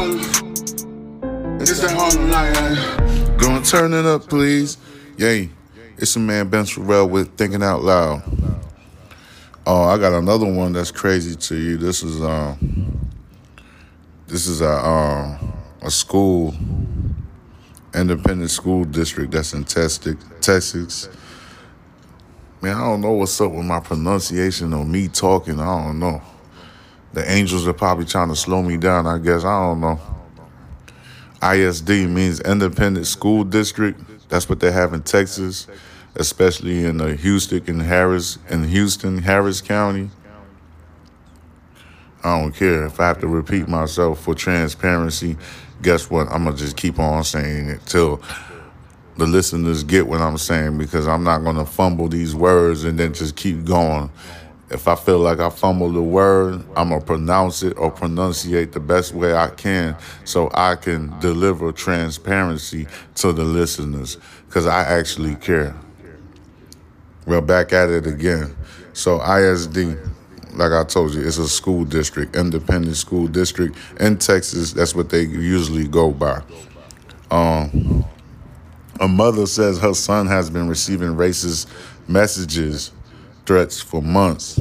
Harlem. It's that night. Gonna turn it up, please. Yay. It's a man Ben Farel with Thinking Out Loud. Oh, I got another one that's crazy to you. This is um this is a um a school independent school district that's in Texas. Man, I don't know what's up with my pronunciation or me talking. I don't know. The angels are probably trying to slow me down, I guess. I don't know. ISD means Independent School District. That's what they have in Texas, especially in the Houston and Harris in Houston, Harris County. I don't care if I have to repeat myself for transparency. Guess what? I'm gonna just keep on saying it till the listeners get what I'm saying because I'm not gonna fumble these words and then just keep going. If I feel like I fumble the word, I'm gonna pronounce it or pronunciate the best way I can so I can deliver transparency to the listeners because I actually care. We're back at it again. So ISD, like I told you, it's a school district, independent school district in Texas. That's what they usually go by. Um, a mother says her son has been receiving racist messages, for months.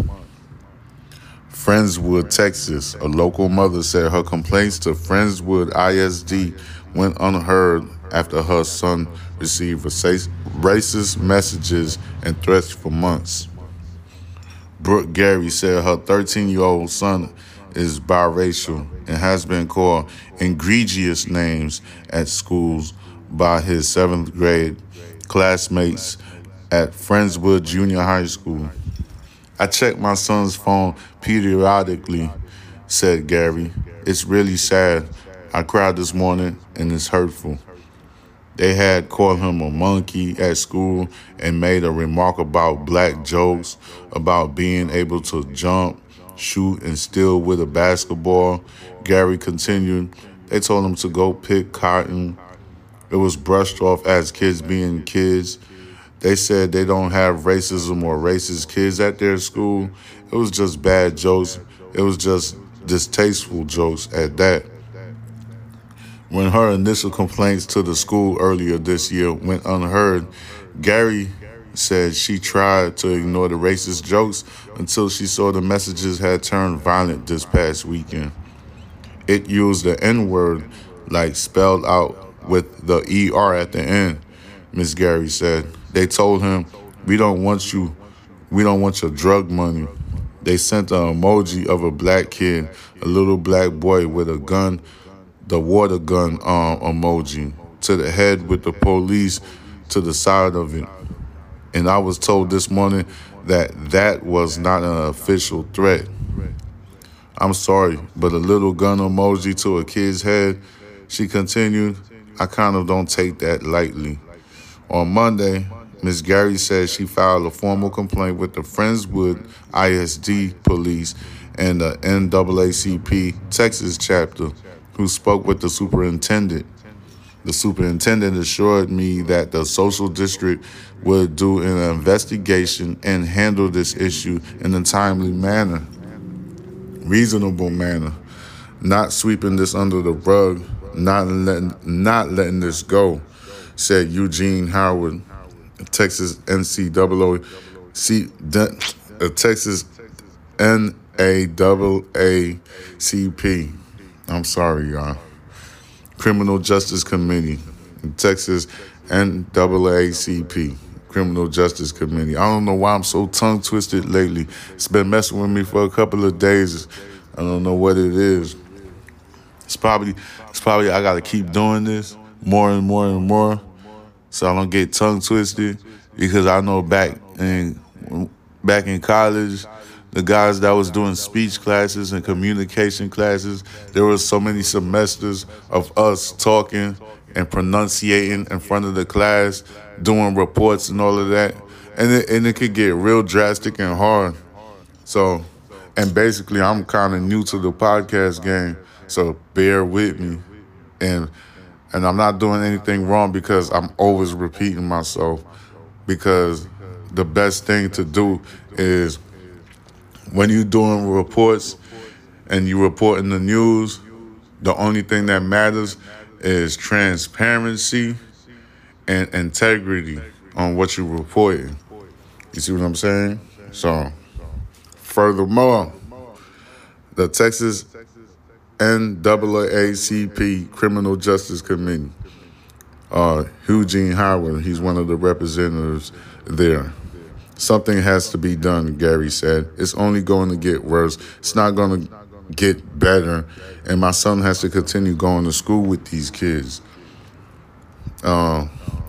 Friendswood, Texas. A local mother said her complaints to Friendswood ISD went unheard after her son received racist messages and threats for months. Brooke Gary said her 13 year old son is biracial and has been called egregious names at schools by his seventh grade classmates at Friendswood Junior High School. I check my son's phone periodically, said Gary. It's really sad. I cried this morning and it's hurtful. They had called him a monkey at school and made a remark about black jokes, about being able to jump, shoot, and steal with a basketball. Gary continued. They told him to go pick cotton. It was brushed off as kids being kids. They said they don't have racism or racist kids at their school. It was just bad jokes. It was just distasteful jokes at that. When her initial complaints to the school earlier this year went unheard, Gary said she tried to ignore the racist jokes until she saw the messages had turned violent this past weekend. It used the N word, like spelled out with the ER at the end, Miss Gary said. They told him, We don't want you, we don't want your drug money. They sent an emoji of a black kid, a little black boy with a gun, the water gun um, emoji, to the head with the police to the side of it. And I was told this morning that that was not an official threat. I'm sorry, but a little gun emoji to a kid's head, she continued, I kind of don't take that lightly. On Monday, Ms. Gary says she filed a formal complaint with the Friendswood ISD police and the NAACP Texas chapter, who spoke with the superintendent. The superintendent assured me that the social district would do an investigation and handle this issue in a timely manner, reasonable manner, not sweeping this under the rug, not letting, not letting this go, said Eugene Howard, Texas NCAA, C, uh, Texas NAACP. I'm sorry, y'all. Criminal Justice Committee, Texas NAACP. Criminal Justice Committee. I don't know why I'm so tongue twisted lately. It's been messing with me for a couple of days. I don't know what it is. It's probably it's probably I gotta keep doing this more and more and more so I don't get tongue twisted because I know back in back in college, the guys that was doing speech classes and communication classes, there was so many semesters of us talking and pronunciating in front of the class, doing reports and all of that, and it, and it could get real drastic and hard. So, and basically, I'm kind of new to the podcast game, so bear with me, and and I'm not doing anything wrong because I'm always repeating myself. Because the best thing to do is when you're doing reports and you report in the news, The only thing that matters is transparency and integrity on what you're reporting. You see what I'm saying? So, furthermore, the Texas NAACP Criminal Justice Committee, uh, Eugene Howard, he's one of the representatives there. Something has to be done, Gary said. It's only going to get worse. It's not going to get better. And my son has to continue going to school with these kids. Uh,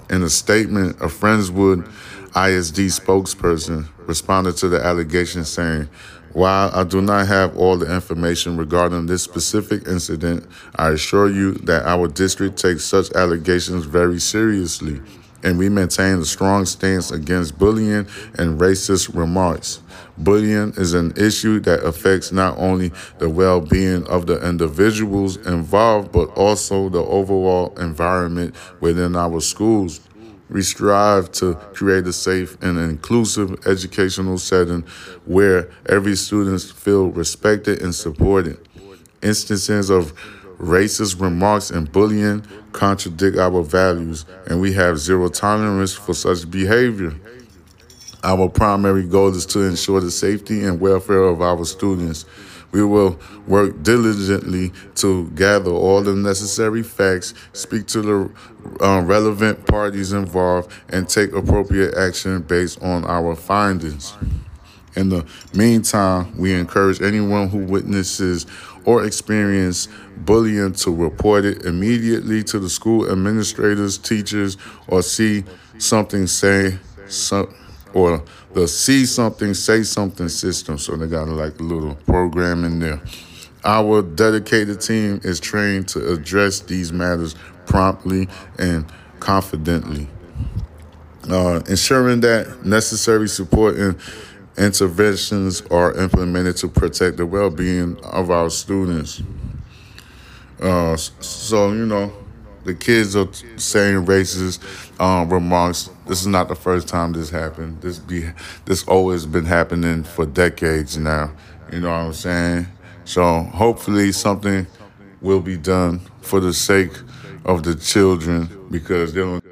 in a statement, a Friendswood ISD spokesperson responded to the allegation saying, while I do not have all the information regarding this specific incident, I assure you that our district takes such allegations very seriously, and we maintain a strong stance against bullying and racist remarks. Bullying is an issue that affects not only the well being of the individuals involved, but also the overall environment within our schools. We strive to create a safe and inclusive educational setting where every student feels respected and supported. Instances of racist remarks and bullying contradict our values, and we have zero tolerance for such behavior. Our primary goal is to ensure the safety and welfare of our students. We will work diligently to gather all the necessary facts, speak to the uh, relevant parties involved, and take appropriate action based on our findings. In the meantime, we encourage anyone who witnesses or experience bullying to report it immediately to the school administrators, teachers, or see something say some or the see something, say something system. So they got like a little program in there. Our dedicated team is trained to address these matters promptly and confidently, uh, ensuring that necessary support and interventions are implemented to protect the well being of our students. Uh, so, you know, the kids are saying racist um, remarks. This is not the first time this happened. This be this always been happening for decades now. You know what I'm saying? So hopefully something will be done for the sake of the children because they don't.